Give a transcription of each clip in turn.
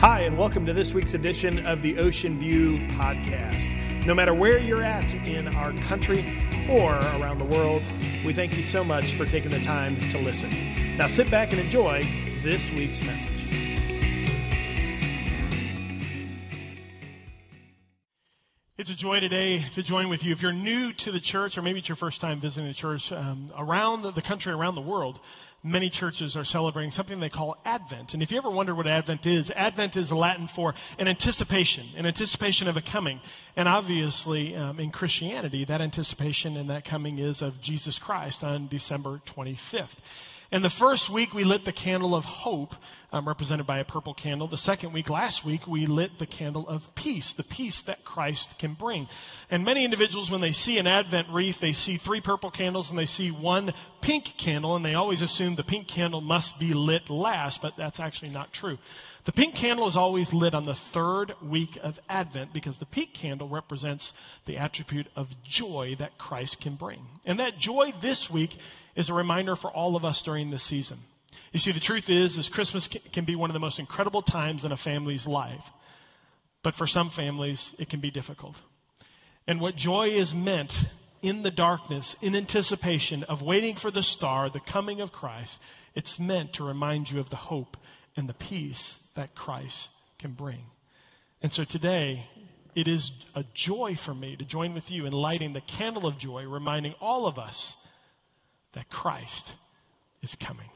Hi, and welcome to this week's edition of the Ocean View Podcast. No matter where you're at in our country or around the world, we thank you so much for taking the time to listen. Now sit back and enjoy this week's message. It's a joy today to join with you. If you're new to the church, or maybe it's your first time visiting the church, um, around the country, around the world, many churches are celebrating something they call Advent. And if you ever wonder what Advent is, Advent is Latin for an anticipation, an anticipation of a coming. And obviously, um, in Christianity, that anticipation and that coming is of Jesus Christ on December 25th. And the first week we lit the candle of hope, um, represented by a purple candle. The second week, last week, we lit the candle of peace, the peace that Christ can bring. And many individuals, when they see an Advent wreath, they see three purple candles and they see one pink candle, and they always assume the pink candle must be lit last, but that's actually not true. The pink candle is always lit on the third week of Advent because the pink candle represents the attribute of joy that Christ can bring. And that joy this week is a reminder for all of us during this season. You see, the truth is, is Christmas can be one of the most incredible times in a family's life. But for some families, it can be difficult. And what joy is meant in the darkness, in anticipation of waiting for the star, the coming of Christ, it's meant to remind you of the hope and the peace that Christ can bring. And so today, it is a joy for me to join with you in lighting the candle of joy, reminding all of us that Christ is coming.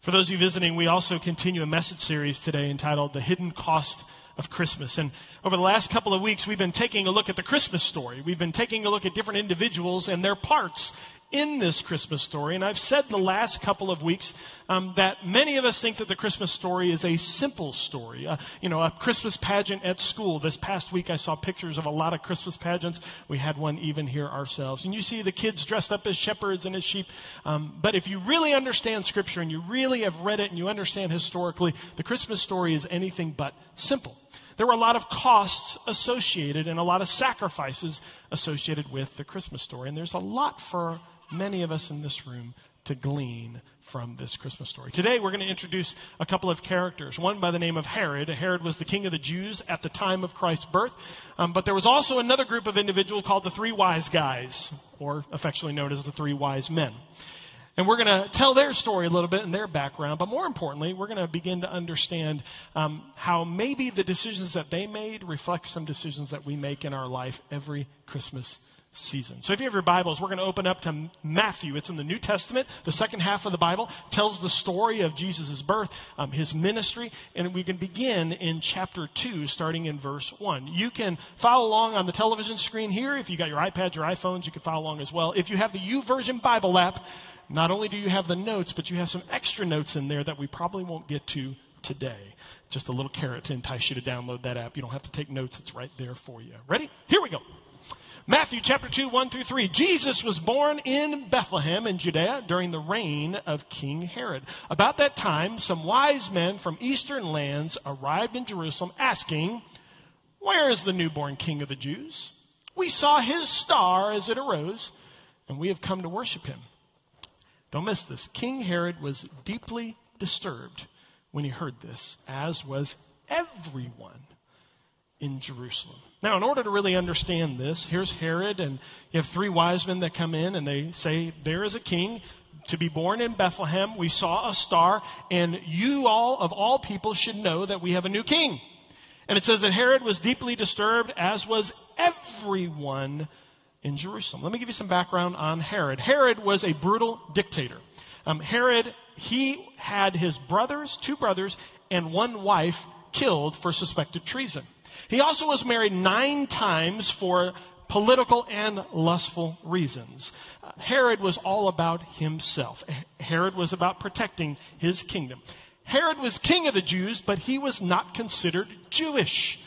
For those of you visiting, we also continue a message series today entitled The Hidden Cost of Christmas. And over the last couple of weeks, we've been taking a look at the Christmas story. We've been taking a look at different individuals and their parts in this Christmas story. And I've said the last couple of weeks um, that many of us think that the Christmas story is a simple story. Uh, you know, a Christmas pageant at school. This past week, I saw pictures of a lot of Christmas pageants. We had one even here ourselves. And you see the kids dressed up as shepherds and as sheep. Um, but if you really understand Scripture and you really have read it and you understand historically, the Christmas story is anything but simple there were a lot of costs associated and a lot of sacrifices associated with the Christmas story. And there's a lot for many of us in this room to glean from this Christmas story. Today we're going to introduce a couple of characters. One by the name of Herod. Herod was the king of the Jews at the time of Christ's birth. Um, but there was also another group of individuals called the three wise guys, or affectionately known as the three wise men. And we're going to tell their story a little bit and their background, but more importantly, we're going to begin to understand um, how maybe the decisions that they made reflect some decisions that we make in our life every Christmas season. So if you have your Bibles, we're going to open up to Matthew. It's in the New Testament. The second half of the Bible tells the story of Jesus' birth, um, his ministry, and we can begin in chapter 2, starting in verse 1. You can follow along on the television screen here. If you got your iPads, your iPhones, you can follow along as well. If you have the YouVersion Bible app, not only do you have the notes, but you have some extra notes in there that we probably won't get to today. Just a little carrot to entice you to download that app. You don't have to take notes, it's right there for you. Ready? Here we go. Matthew chapter 2, 1 through 3. Jesus was born in Bethlehem in Judea during the reign of King Herod. About that time, some wise men from eastern lands arrived in Jerusalem asking, Where is the newborn king of the Jews? We saw his star as it arose, and we have come to worship him. Don't miss this. King Herod was deeply disturbed when he heard this, as was everyone in Jerusalem. Now, in order to really understand this, here's Herod, and you have three wise men that come in and they say, There is a king to be born in Bethlehem. We saw a star, and you all, of all people, should know that we have a new king. And it says that Herod was deeply disturbed, as was everyone in Jerusalem. Let me give you some background on Herod. Herod was a brutal dictator. Um, Herod, he had his brothers, two brothers, and one wife killed for suspected treason. He also was married nine times for political and lustful reasons. Herod was all about himself. Herod was about protecting his kingdom. Herod was king of the Jews, but he was not considered Jewish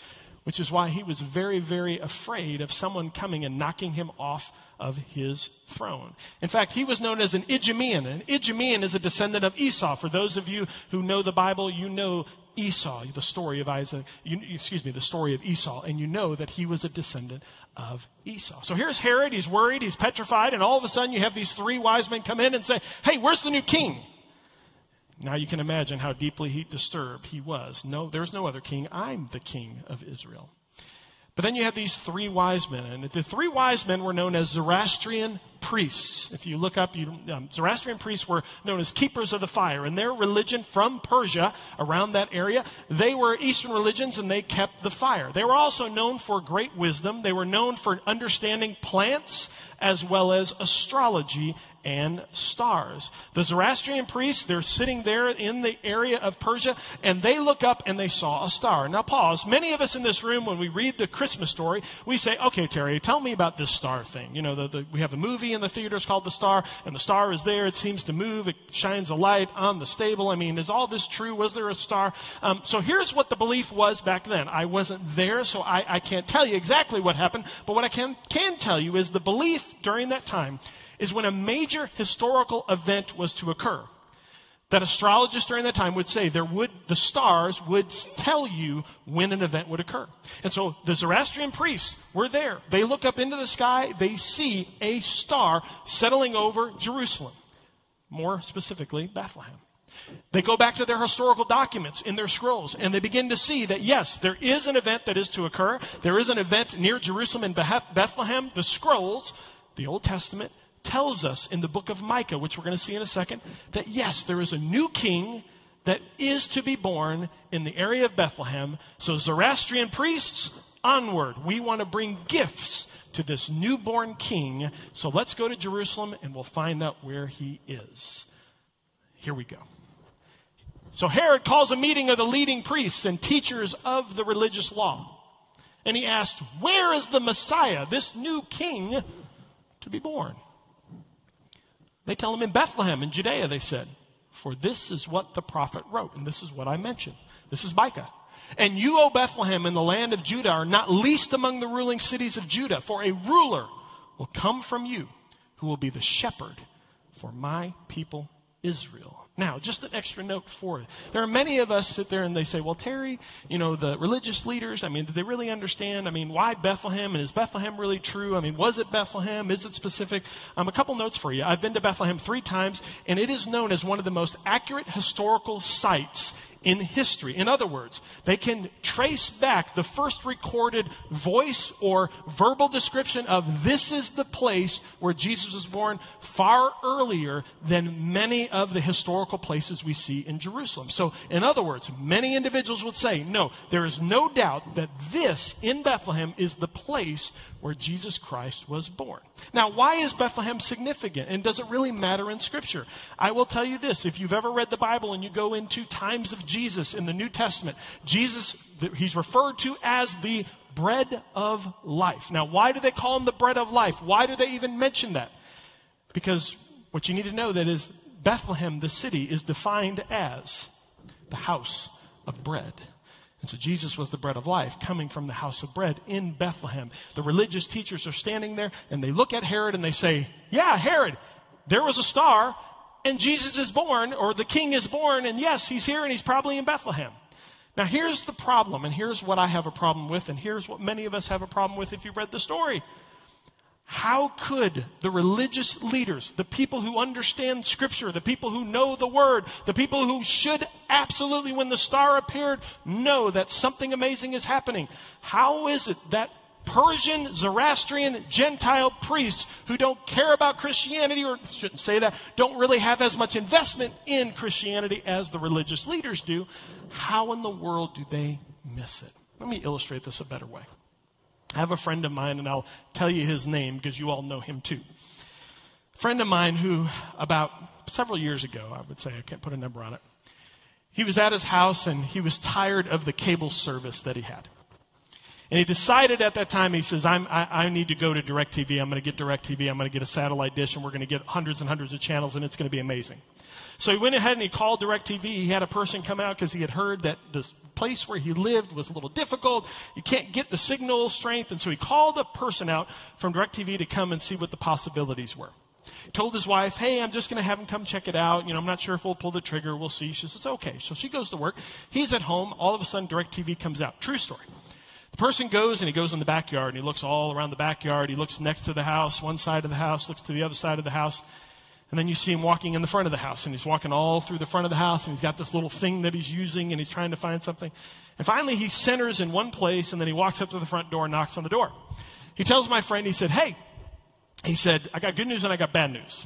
which is why he was very, very afraid of someone coming and knocking him off of his throne. In fact, he was known as an Idumean. An Idumean is a descendant of Esau. For those of you who know the Bible, you know Esau, the story of Isaac, you, excuse me, the story of Esau, and you know that he was a descendant of Esau. So here's Herod, he's worried, he's petrified, and all of a sudden you have these three wise men come in and say, Hey, where's the new king? Now you can imagine how deeply he disturbed he was. No, there's no other king. I'm the king of Israel. But then you have these three wise men, and the three wise men were known as Zoroastrian priests. If you look up, you, um, Zoroastrian priests were known as keepers of the fire, and their religion from Persia, around that area, they were Eastern religions and they kept the fire. They were also known for great wisdom. They were known for understanding plants as well as astrology and stars. The Zoroastrian priests, they're sitting there in the area of Persia, and they look up and they saw a star. Now, pause. Many of us in this room, when we read the Christmas story, we say, okay, Terry, tell me about this star thing. You know, the, the, we have a movie in the theaters called The Star, and the star is there. It seems to move. It shines a light on the stable. I mean, is all this true? Was there a star? Um, so here's what the belief was back then. I wasn't there, so I, I can't tell you exactly what happened, but what I can, can tell you is the belief during that time is when a major historical event was to occur. That astrologists during that time would say there would, the stars would tell you when an event would occur. And so the Zoroastrian priests were there. They look up into the sky, they see a star settling over Jerusalem. More specifically, Bethlehem. They go back to their historical documents in their scrolls and they begin to see that yes, there is an event that is to occur. There is an event near Jerusalem in Bethlehem. The scrolls, the Old Testament, tells us in the book of Micah, which we're going to see in a second, that yes, there is a new king that is to be born in the area of Bethlehem. So, Zoroastrian priests, onward. We want to bring gifts to this newborn king. So, let's go to Jerusalem and we'll find out where he is. Here we go. So, Herod calls a meeting of the leading priests and teachers of the religious law. And he asked, Where is the Messiah, this new king, to be born? They tell him in Bethlehem in Judea, they said. For this is what the prophet wrote, and this is what I mentioned. This is Micah. And you, O Bethlehem, in the land of Judah, are not least among the ruling cities of Judah, for a ruler will come from you who will be the shepherd for my people Israel. Now, just an extra note for it. There are many of us sit there and they say, well, Terry, you know, the religious leaders, I mean, did they really understand? I mean, why Bethlehem? And is Bethlehem really true? I mean, was it Bethlehem? Is it specific? Um, a couple notes for you. I've been to Bethlehem three times, and it is known as one of the most accurate historical sites in history. In other words, they can trace back the first recorded voice or verbal description of this is the place where Jesus was born far earlier than many of the historical places we see in Jerusalem. So, in other words, many individuals would say, no, there is no doubt that this in Bethlehem is the place where Jesus Christ was born. Now, why is Bethlehem significant? And does it really matter in Scripture? I will tell you this. If you've ever read the Bible and you go into times of Jesus in the New Testament, Jesus, he's referred to as the bread of life. Now, why do they call him the bread of life? Why do they even mention that? Because what you need to know that is Bethlehem, the city, is defined as the house of bread. And so Jesus was the bread of life coming from the house of bread in Bethlehem. The religious teachers are standing there and they look at Herod and they say, Yeah, Herod, there was a star and Jesus is born, or the king is born, and yes, he's here and he's probably in Bethlehem. Now, here's the problem, and here's what I have a problem with, and here's what many of us have a problem with if you read the story. How could the religious leaders, the people who understand Scripture, the people who know the Word, the people who should absolutely, when the star appeared, know that something amazing is happening, how is it that Persian, Zoroastrian, Gentile priests who don't care about Christianity, or shouldn't say that, don't really have as much investment in Christianity as the religious leaders do, how in the world do they miss it? Let me illustrate this a better way. I have a friend of mine, and I'll tell you his name because you all know him too. A friend of mine who, about several years ago, I would say, I can't put a number on it, he was at his house and he was tired of the cable service that he had. And he decided at that time, he says, I, I need to go to DirecTV. I'm going to get DirecTV. I'm going to get a satellite dish, and we're going to get hundreds and hundreds of channels, and it's going to be amazing. So he went ahead and he called DirecTV. He had a person come out because he had heard that this place where he lived was a little difficult. You can't get the signal strength. And so he called a person out from DirecTV to come and see what the possibilities were. He told his wife, Hey, I'm just going to have him come check it out. You know, I'm not sure if we'll pull the trigger. We'll see. She says, Okay. So she goes to work. He's at home. All of a sudden, DirecTV comes out. True story. The person goes and he goes in the backyard and he looks all around the backyard. He looks next to the house, one side of the house, looks to the other side of the house. And then you see him walking in the front of the house, and he's walking all through the front of the house, and he's got this little thing that he's using, and he's trying to find something. And finally, he centers in one place, and then he walks up to the front door and knocks on the door. He tells my friend, he said, Hey, he said, I got good news and I got bad news.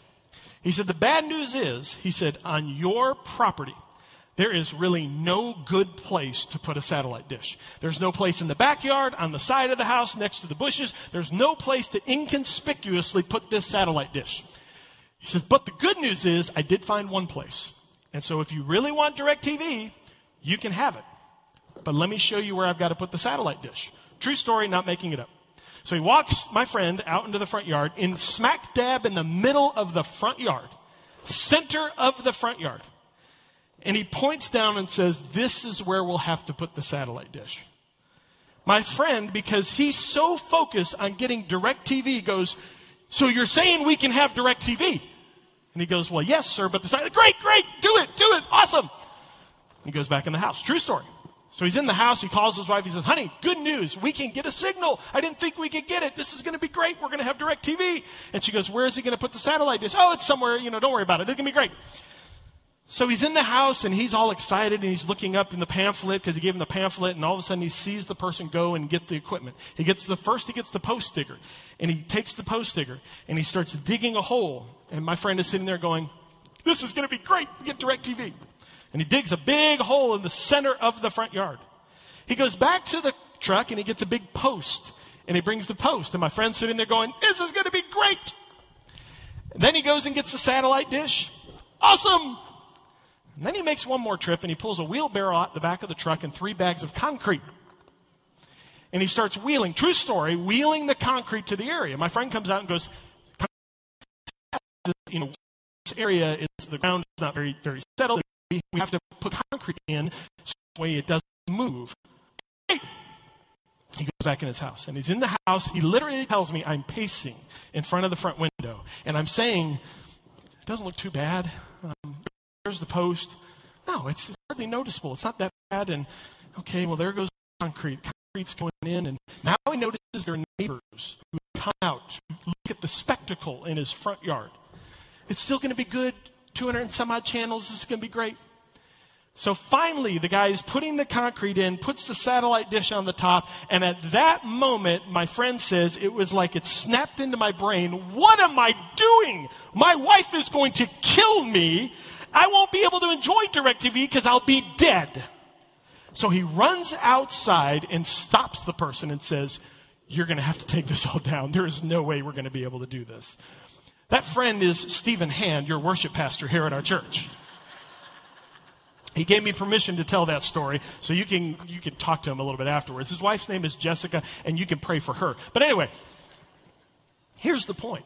He said, The bad news is, he said, on your property, there is really no good place to put a satellite dish. There's no place in the backyard, on the side of the house, next to the bushes. There's no place to inconspicuously put this satellite dish. He says, but the good news is I did find one place. And so if you really want DirecTV, you can have it. But let me show you where I've got to put the satellite dish. True story, not making it up. So he walks my friend out into the front yard in smack dab in the middle of the front yard, center of the front yard. And he points down and says, This is where we'll have to put the satellite dish. My friend, because he's so focused on getting DirecTV, goes, So you're saying we can have DirecTV? And he goes, Well, yes, sir, but the satellite, great, great, do it, do it, awesome. He goes back in the house. True story. So he's in the house. He calls his wife. He says, Honey, good news. We can get a signal. I didn't think we could get it. This is going to be great. We're going to have DirecTV. And she goes, Where is he going to put the satellite dish? Oh, it's somewhere. You know, don't worry about it. It's going to be great. So he's in the house and he's all excited and he's looking up in the pamphlet because he gave him the pamphlet and all of a sudden he sees the person go and get the equipment. He gets the first he gets the post digger and he takes the post digger and he starts digging a hole and my friend is sitting there going, "This is going to be great. We get DirecTV." And he digs a big hole in the center of the front yard. He goes back to the truck and he gets a big post and he brings the post and my friend's sitting there going, "This is going to be great." And then he goes and gets the satellite dish. Awesome. And then he makes one more trip and he pulls a wheelbarrow out the back of the truck and three bags of concrete. And he starts wheeling, true story, wheeling the concrete to the area. My friend comes out and goes, you know, this area is the ground's not very very settled. We have to put concrete in so that way it doesn't move. He goes back in his house and he's in the house. He literally tells me I'm pacing in front of the front window and I'm saying, it doesn't look too bad. There's the post. No, it's, it's hardly noticeable. It's not that bad. And okay, well, there goes concrete. Concrete's going in. And now he notices their neighbors who come out, look at the spectacle in his front yard. It's still going to be good. 200 and some odd channels. This is going to be great. So finally, the guy is putting the concrete in, puts the satellite dish on the top, and at that moment, my friend says, it was like it snapped into my brain. What am I doing? My wife is going to kill me. I won't be able to enjoy DirecTV because I'll be dead. So he runs outside and stops the person and says, You're going to have to take this all down. There is no way we're going to be able to do this. That friend is Stephen Hand, your worship pastor here at our church. He gave me permission to tell that story, so you can you can talk to him a little bit afterwards. His wife's name is Jessica, and you can pray for her. But anyway, here's the point.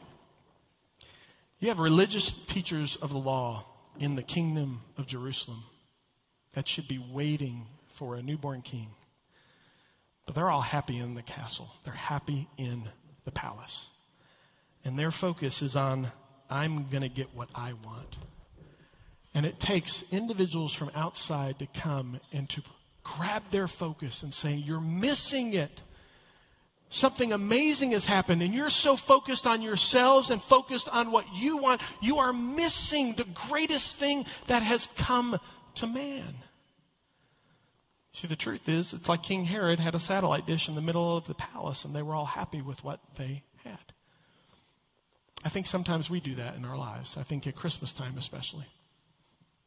You have religious teachers of the law in the kingdom of Jerusalem that should be waiting for a newborn king. But they're all happy in the castle. They're happy in the palace. And their focus is on, I'm going to get what I want. And it takes individuals from outside to come and to grab their focus and say, You're missing it. Something amazing has happened, and you're so focused on yourselves and focused on what you want, you are missing the greatest thing that has come to man. See, the truth is, it's like King Herod had a satellite dish in the middle of the palace, and they were all happy with what they had. I think sometimes we do that in our lives. I think at Christmas time, especially.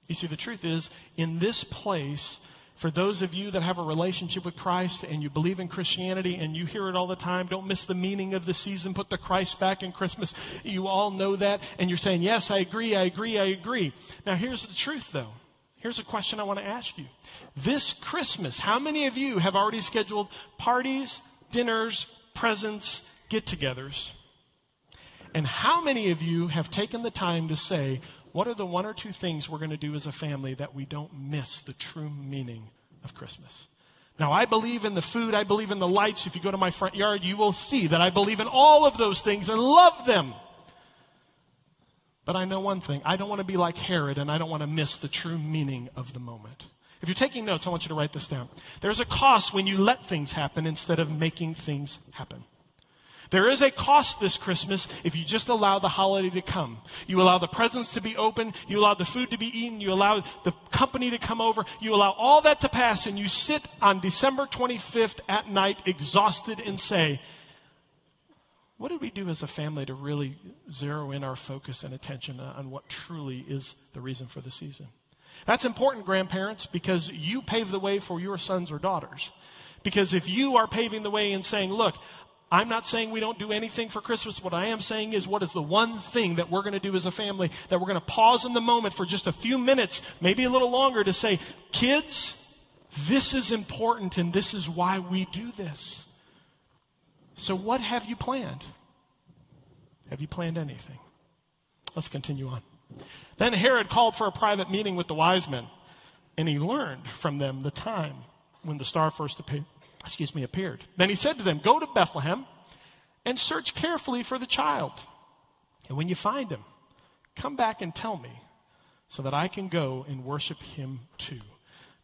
You see, the truth is, in this place, for those of you that have a relationship with Christ and you believe in Christianity and you hear it all the time, don't miss the meaning of the season, put the Christ back in Christmas. You all know that, and you're saying, Yes, I agree, I agree, I agree. Now, here's the truth, though. Here's a question I want to ask you. This Christmas, how many of you have already scheduled parties, dinners, presents, get togethers? And how many of you have taken the time to say, what are the one or two things we're going to do as a family that we don't miss the true meaning of Christmas? Now, I believe in the food, I believe in the lights. If you go to my front yard, you will see that I believe in all of those things and love them. But I know one thing I don't want to be like Herod, and I don't want to miss the true meaning of the moment. If you're taking notes, I want you to write this down. There's a cost when you let things happen instead of making things happen. There is a cost this Christmas if you just allow the holiday to come. You allow the presents to be open, you allow the food to be eaten, you allow the company to come over, you allow all that to pass, and you sit on December 25th at night exhausted and say, What did we do as a family to really zero in our focus and attention on what truly is the reason for the season? That's important, grandparents, because you pave the way for your sons or daughters. Because if you are paving the way and saying, look, I'm not saying we don't do anything for Christmas. What I am saying is, what is the one thing that we're going to do as a family that we're going to pause in the moment for just a few minutes, maybe a little longer, to say, kids, this is important and this is why we do this. So, what have you planned? Have you planned anything? Let's continue on. Then Herod called for a private meeting with the wise men, and he learned from them the time when the star first appeared excuse me, appeared. Then he said to them, Go to Bethlehem and search carefully for the child. And when you find him, come back and tell me so that I can go and worship him too.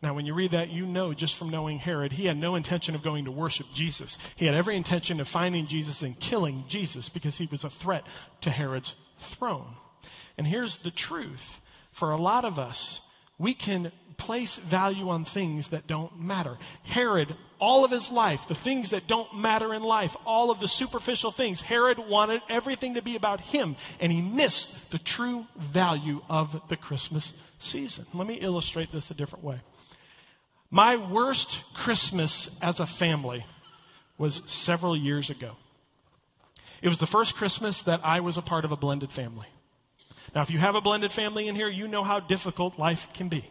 Now, when you read that, you know just from knowing Herod, he had no intention of going to worship Jesus. He had every intention of finding Jesus and killing Jesus because he was a threat to Herod's throne. And here's the truth for a lot of us, we can place value on things that don't matter. Herod, all of his life, the things that don't matter in life, all of the superficial things, Herod wanted everything to be about him, and he missed the true value of the Christmas season. Let me illustrate this a different way. My worst Christmas as a family was several years ago. It was the first Christmas that I was a part of a blended family. Now, if you have a blended family in here, you know how difficult life can be.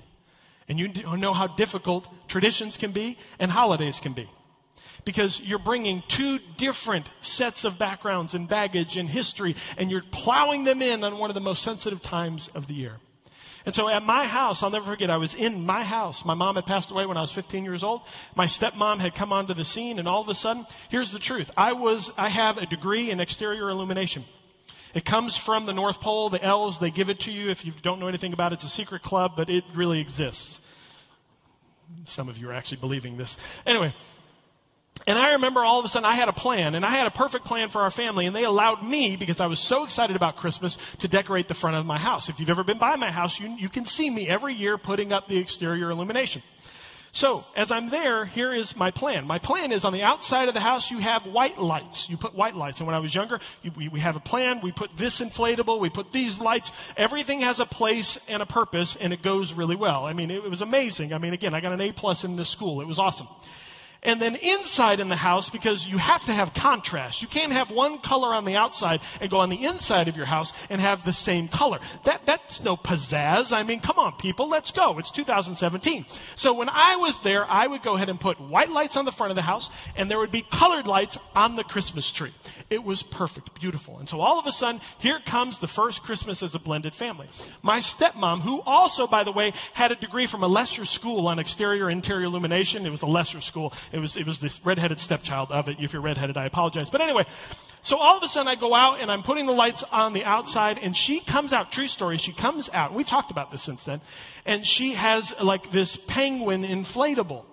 And you know how difficult traditions can be and holidays can be. Because you're bringing two different sets of backgrounds and baggage and history, and you're plowing them in on one of the most sensitive times of the year. And so at my house, I'll never forget, I was in my house. My mom had passed away when I was 15 years old. My stepmom had come onto the scene, and all of a sudden, here's the truth. I was, I have a degree in exterior illumination. It comes from the North Pole, the elves, they give it to you. If you don't know anything about it, it's a secret club, but it really exists. Some of you are actually believing this. Anyway, and I remember all of a sudden I had a plan, and I had a perfect plan for our family, and they allowed me, because I was so excited about Christmas, to decorate the front of my house. If you've ever been by my house, you, you can see me every year putting up the exterior illumination. So, as I'm there, here is my plan. My plan is on the outside of the house, you have white lights. You put white lights. And when I was younger, you, we, we have a plan. We put this inflatable. We put these lights. Everything has a place and a purpose, and it goes really well. I mean, it, it was amazing. I mean, again, I got an A plus in this school. It was awesome. And then inside in the house, because you have to have contrast. You can't have one color on the outside and go on the inside of your house and have the same color. That, that's no pizzazz. I mean, come on, people, let's go. It's 2017. So when I was there, I would go ahead and put white lights on the front of the house, and there would be colored lights on the Christmas tree. It was perfect, beautiful. And so all of a sudden, here comes the first Christmas as a blended family. My stepmom, who also, by the way, had a degree from a lesser school on exterior interior illumination, it was a lesser school. It was, it was the redheaded stepchild of it. If you're redheaded, I apologize. But anyway, so all of a sudden I go out and I'm putting the lights on the outside and she comes out, true story, she comes out. we've talked about this since then. And she has like this penguin inflatable.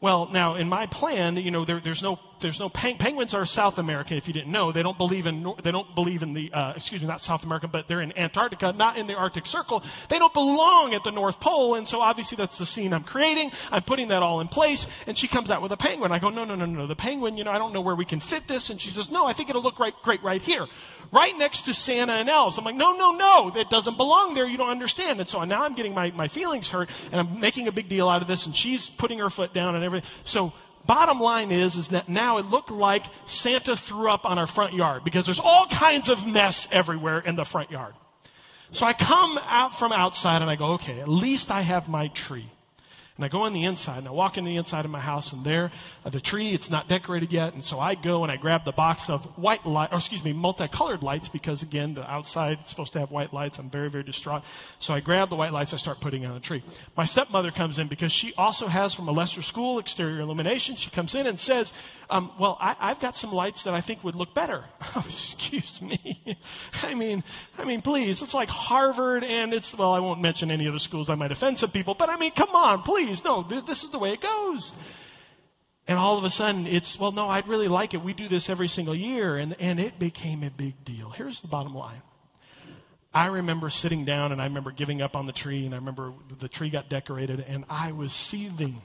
Well, now in my plan, you know, there, there's no there's no peng- penguins are South American. If you didn't know, they don't believe in nor- they don't believe in the uh, excuse me, not South America, but they're in Antarctica, not in the Arctic Circle. They don't belong at the North Pole, and so obviously that's the scene I'm creating. I'm putting that all in place, and she comes out with a penguin. I go, no, no, no, no, the penguin. You know, I don't know where we can fit this, and she says, no, I think it'll look right, great right here, right next to Santa and elves. I'm like, no, no, no, that doesn't belong there. You don't understand. And so now I'm getting my my feelings hurt, and I'm making a big deal out of this, and she's putting her foot down and everything. So bottom line is, is that now it looked like Santa threw up on our front yard because there's all kinds of mess everywhere in the front yard. So I come out from outside and I go, okay, at least I have my tree. And I go on the inside, and I walk in the inside of my house, and there, uh, the tree, it's not decorated yet. And so I go and I grab the box of white light, or excuse me, multicolored lights, because again, the outside is supposed to have white lights. I'm very, very distraught. So I grab the white lights, I start putting on the tree. My stepmother comes in because she also has from a lesser school exterior illumination. She comes in and says, um, Well, I, I've got some lights that I think would look better. Oh, excuse me. I mean, I mean, please, it's like Harvard, and it's, well, I won't mention any other schools I might offend some people, but I mean, come on, please please. No, th- this is the way it goes. And all of a sudden, it's, well, no, I'd really like it. We do this every single year. And, and it became a big deal. Here's the bottom line. I remember sitting down and I remember giving up on the tree and I remember the tree got decorated and I was seething.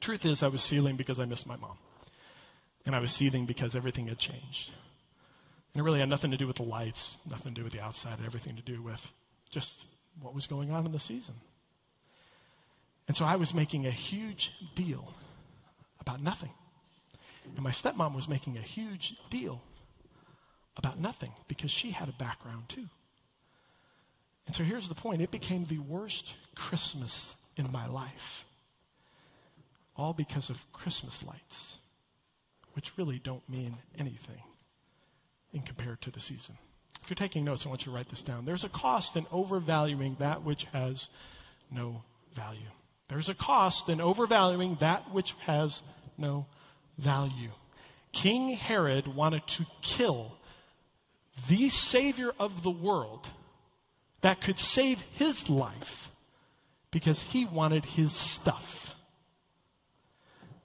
Truth is, I was seething because I missed my mom. And I was seething because everything had changed. And it really had nothing to do with the lights, nothing to do with the outside, everything to do with just what was going on in the season. And so I was making a huge deal about nothing. And my stepmom was making a huge deal about nothing because she had a background too. And so here's the point it became the worst Christmas in my life. All because of Christmas lights, which really don't mean anything in compared to the season. If you're taking notes, I want you to write this down. There's a cost in overvaluing that which has no value. There's a cost in overvaluing that which has no value. King Herod wanted to kill the Savior of the world that could save his life because he wanted his stuff.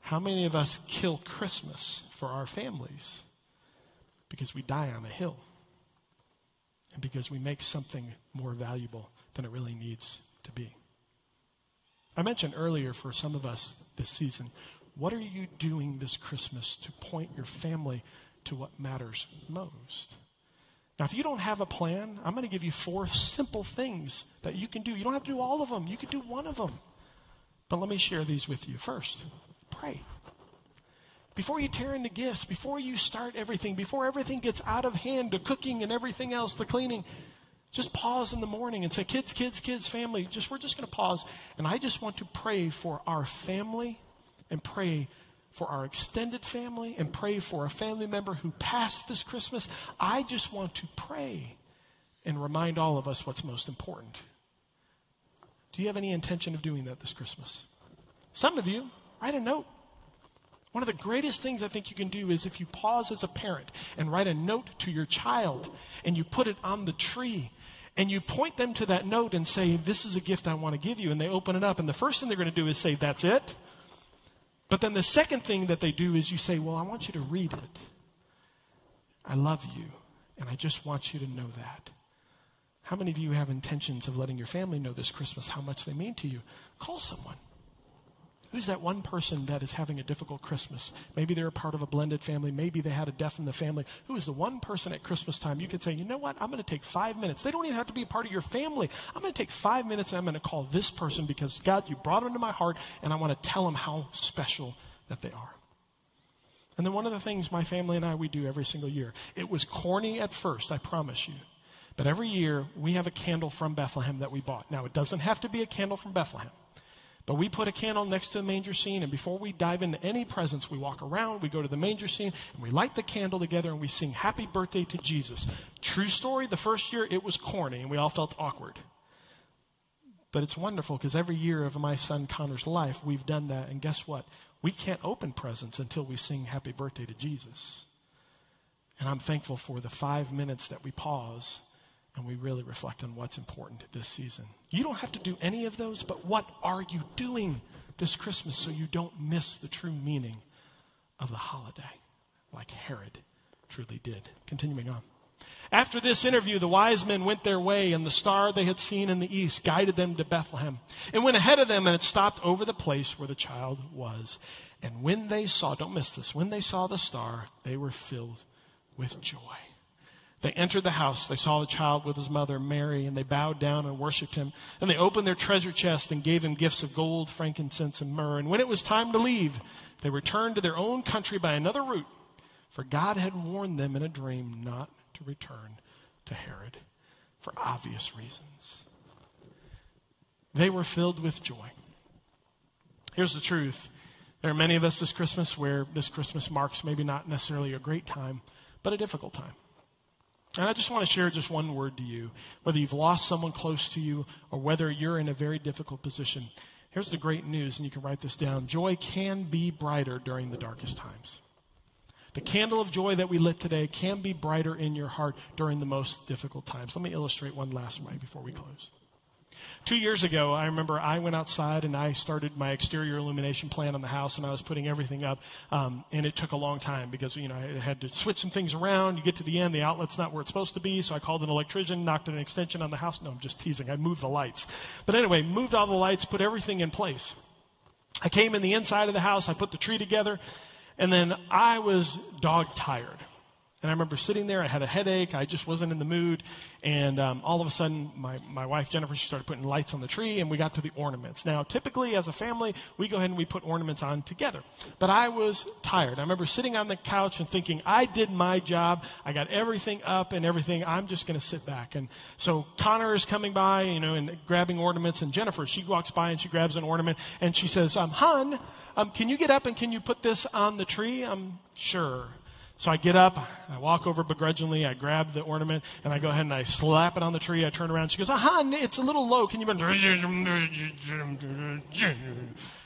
How many of us kill Christmas for our families because we die on a hill and because we make something more valuable than it really needs to be? I mentioned earlier for some of us this season, what are you doing this Christmas to point your family to what matters most? Now, if you don't have a plan, I'm going to give you four simple things that you can do. You don't have to do all of them, you can do one of them. But let me share these with you. First, pray. Before you tear into gifts, before you start everything, before everything gets out of hand, the cooking and everything else, the cleaning, just pause in the morning and say, kids, kids, kids, family, just we're just going to pause. And I just want to pray for our family and pray for our extended family and pray for a family member who passed this Christmas. I just want to pray and remind all of us what's most important. Do you have any intention of doing that this Christmas? Some of you, write a note. One of the greatest things I think you can do is if you pause as a parent and write a note to your child and you put it on the tree and you point them to that note and say, This is a gift I want to give you. And they open it up. And the first thing they're going to do is say, That's it. But then the second thing that they do is you say, Well, I want you to read it. I love you, and I just want you to know that. How many of you have intentions of letting your family know this Christmas how much they mean to you? Call someone. Who's that one person that is having a difficult Christmas? Maybe they're a part of a blended family. Maybe they had a death in the family. Who is the one person at Christmas time you could say, you know what? I'm going to take five minutes. They don't even have to be a part of your family. I'm going to take five minutes and I'm going to call this person because, God, you brought them to my heart and I want to tell them how special that they are. And then one of the things my family and I, we do every single year, it was corny at first, I promise you. But every year we have a candle from Bethlehem that we bought. Now, it doesn't have to be a candle from Bethlehem. But we put a candle next to the manger scene, and before we dive into any presents, we walk around, we go to the manger scene, and we light the candle together, and we sing Happy Birthday to Jesus. True story, the first year it was corny, and we all felt awkward. But it's wonderful because every year of my son Connor's life, we've done that, and guess what? We can't open presents until we sing Happy Birthday to Jesus. And I'm thankful for the five minutes that we pause and we really reflect on what's important this season. You don't have to do any of those, but what are you doing this Christmas so you don't miss the true meaning of the holiday, like Herod truly did? Continuing on. After this interview, the wise men went their way, and the star they had seen in the east guided them to Bethlehem. It went ahead of them, and it stopped over the place where the child was. And when they saw, don't miss this, when they saw the star, they were filled with joy. They entered the house. They saw the child with his mother, Mary, and they bowed down and worshiped him. And they opened their treasure chest and gave him gifts of gold, frankincense, and myrrh. And when it was time to leave, they returned to their own country by another route, for God had warned them in a dream not to return to Herod for obvious reasons. They were filled with joy. Here's the truth. There are many of us this Christmas where this Christmas marks maybe not necessarily a great time, but a difficult time. And I just want to share just one word to you. Whether you've lost someone close to you or whether you're in a very difficult position, here's the great news, and you can write this down. Joy can be brighter during the darkest times. The candle of joy that we lit today can be brighter in your heart during the most difficult times. Let me illustrate one last way before we close. Two years ago, I remember I went outside and I started my exterior illumination plan on the house, and I was putting everything up. Um, and it took a long time because you know I had to switch some things around. You get to the end, the outlet's not where it's supposed to be, so I called an electrician, knocked an extension on the house. No, I'm just teasing. I moved the lights, but anyway, moved all the lights, put everything in place. I came in the inside of the house, I put the tree together, and then I was dog tired. And I remember sitting there, I had a headache, I just wasn't in the mood, and um, all of a sudden, my, my wife Jennifer, she started putting lights on the tree, and we got to the ornaments. Now, typically, as a family, we go ahead and we put ornaments on together. But I was tired. I remember sitting on the couch and thinking, I did my job, I got everything up and everything, I'm just going to sit back. And so Connor is coming by, you know, and grabbing ornaments, and Jennifer, she walks by and she grabs an ornament, and she says, um, Hun, um, can you get up and can you put this on the tree? I'm sure. So I get up, I walk over begrudgingly, I grab the ornament, and I go ahead and I slap it on the tree. I turn around. She goes, "Aha, it's a little low. Can you?"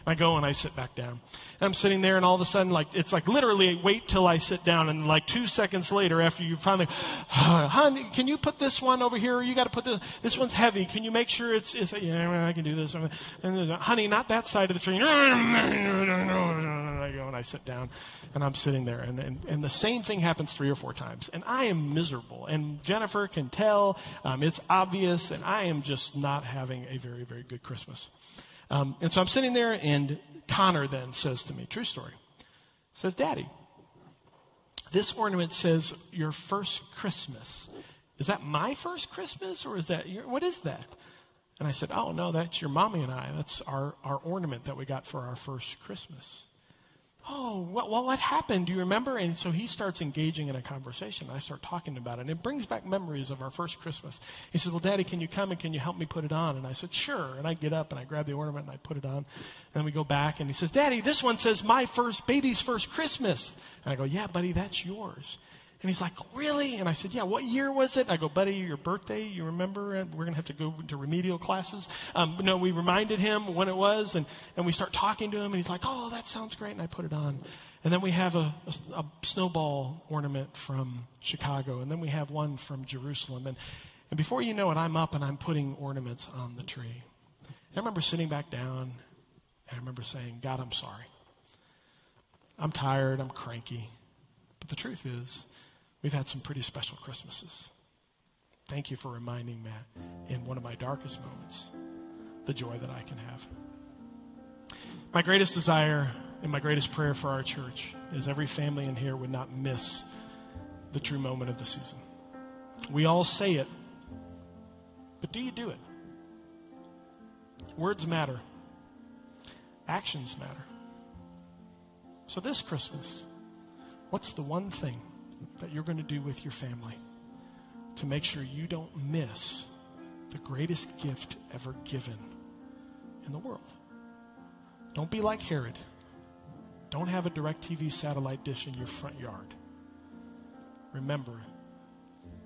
I go and I sit back down. And I'm sitting there, and all of a sudden, like it's like literally wait till I sit down, and like two seconds later, after you finally, "Hon, can you put this one over here? You got to put this. This one's heavy. Can you make sure it's? it's yeah, I can do this. And honey, not that side of the tree. I go and I sit down, and I'm sitting there, and, and, and the same thing happens three or four times, and I am miserable. And Jennifer can tell, um, it's obvious, and I am just not having a very, very good Christmas. Um, and so I'm sitting there, and Connor then says to me, true story, says, Daddy, this ornament says your first Christmas. Is that my first Christmas, or is that your, what is that? And I said, Oh, no, that's your mommy and I. That's our, our ornament that we got for our first Christmas. Oh, well, what happened? Do you remember? And so he starts engaging in a conversation. I start talking about it. And it brings back memories of our first Christmas. He says, Well, Daddy, can you come and can you help me put it on? And I said, Sure. And I get up and I grab the ornament and I put it on. And then we go back and he says, Daddy, this one says my first baby's first Christmas. And I go, Yeah, buddy, that's yours. And he's like, Really? And I said, Yeah, what year was it? I go, Buddy, your birthday, you remember? We're going to have to go into remedial classes. Um, no, we reminded him when it was, and, and we start talking to him, and he's like, Oh, that sounds great. And I put it on. And then we have a, a, a snowball ornament from Chicago, and then we have one from Jerusalem. And, and before you know it, I'm up and I'm putting ornaments on the tree. And I remember sitting back down, and I remember saying, God, I'm sorry. I'm tired, I'm cranky. But the truth is, We've had some pretty special Christmases. Thank you for reminding me in one of my darkest moments the joy that I can have. My greatest desire and my greatest prayer for our church is every family in here would not miss the true moment of the season. We all say it, but do you do it? Words matter, actions matter. So this Christmas, what's the one thing that you're going to do with your family to make sure you don't miss the greatest gift ever given in the world. Don't be like Herod. Don't have a DirecTV satellite dish in your front yard. Remember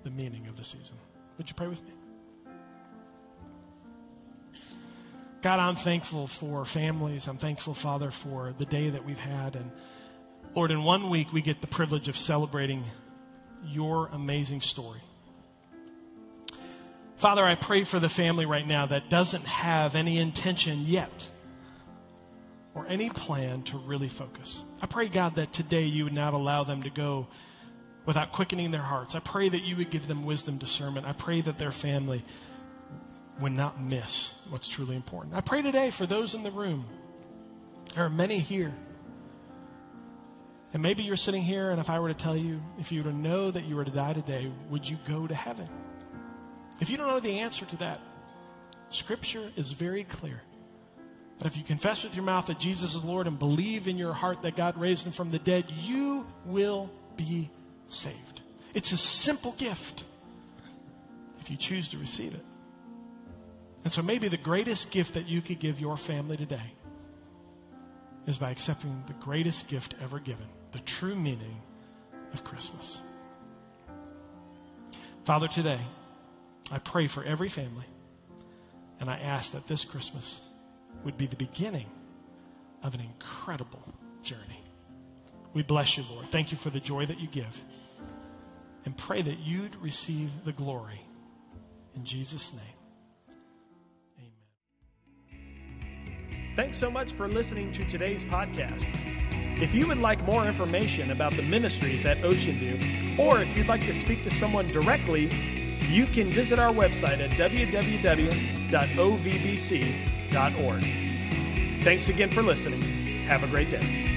the meaning of the season. Would you pray with me? God, I'm thankful for families. I'm thankful, Father, for the day that we've had. And Lord, in one week we get the privilege of celebrating your amazing story. Father, I pray for the family right now that doesn't have any intention yet or any plan to really focus. I pray, God, that today you would not allow them to go without quickening their hearts. I pray that you would give them wisdom, discernment. I pray that their family would not miss what's truly important. I pray today for those in the room. There are many here and maybe you're sitting here, and if I were to tell you, if you were to know that you were to die today, would you go to heaven? If you don't know the answer to that, Scripture is very clear. That if you confess with your mouth that Jesus is Lord and believe in your heart that God raised him from the dead, you will be saved. It's a simple gift if you choose to receive it. And so maybe the greatest gift that you could give your family today is by accepting the greatest gift ever given the true meaning of Christmas. Father, today, I pray for every family, and I ask that this Christmas would be the beginning of an incredible journey. We bless you, Lord. Thank you for the joy that you give. And pray that you'd receive the glory. In Jesus' name. Amen. Thanks so much for listening to today's podcast. If you would like more information about the ministries at Ocean View, or if you'd like to speak to someone directly, you can visit our website at www.ovbc.org. Thanks again for listening. Have a great day.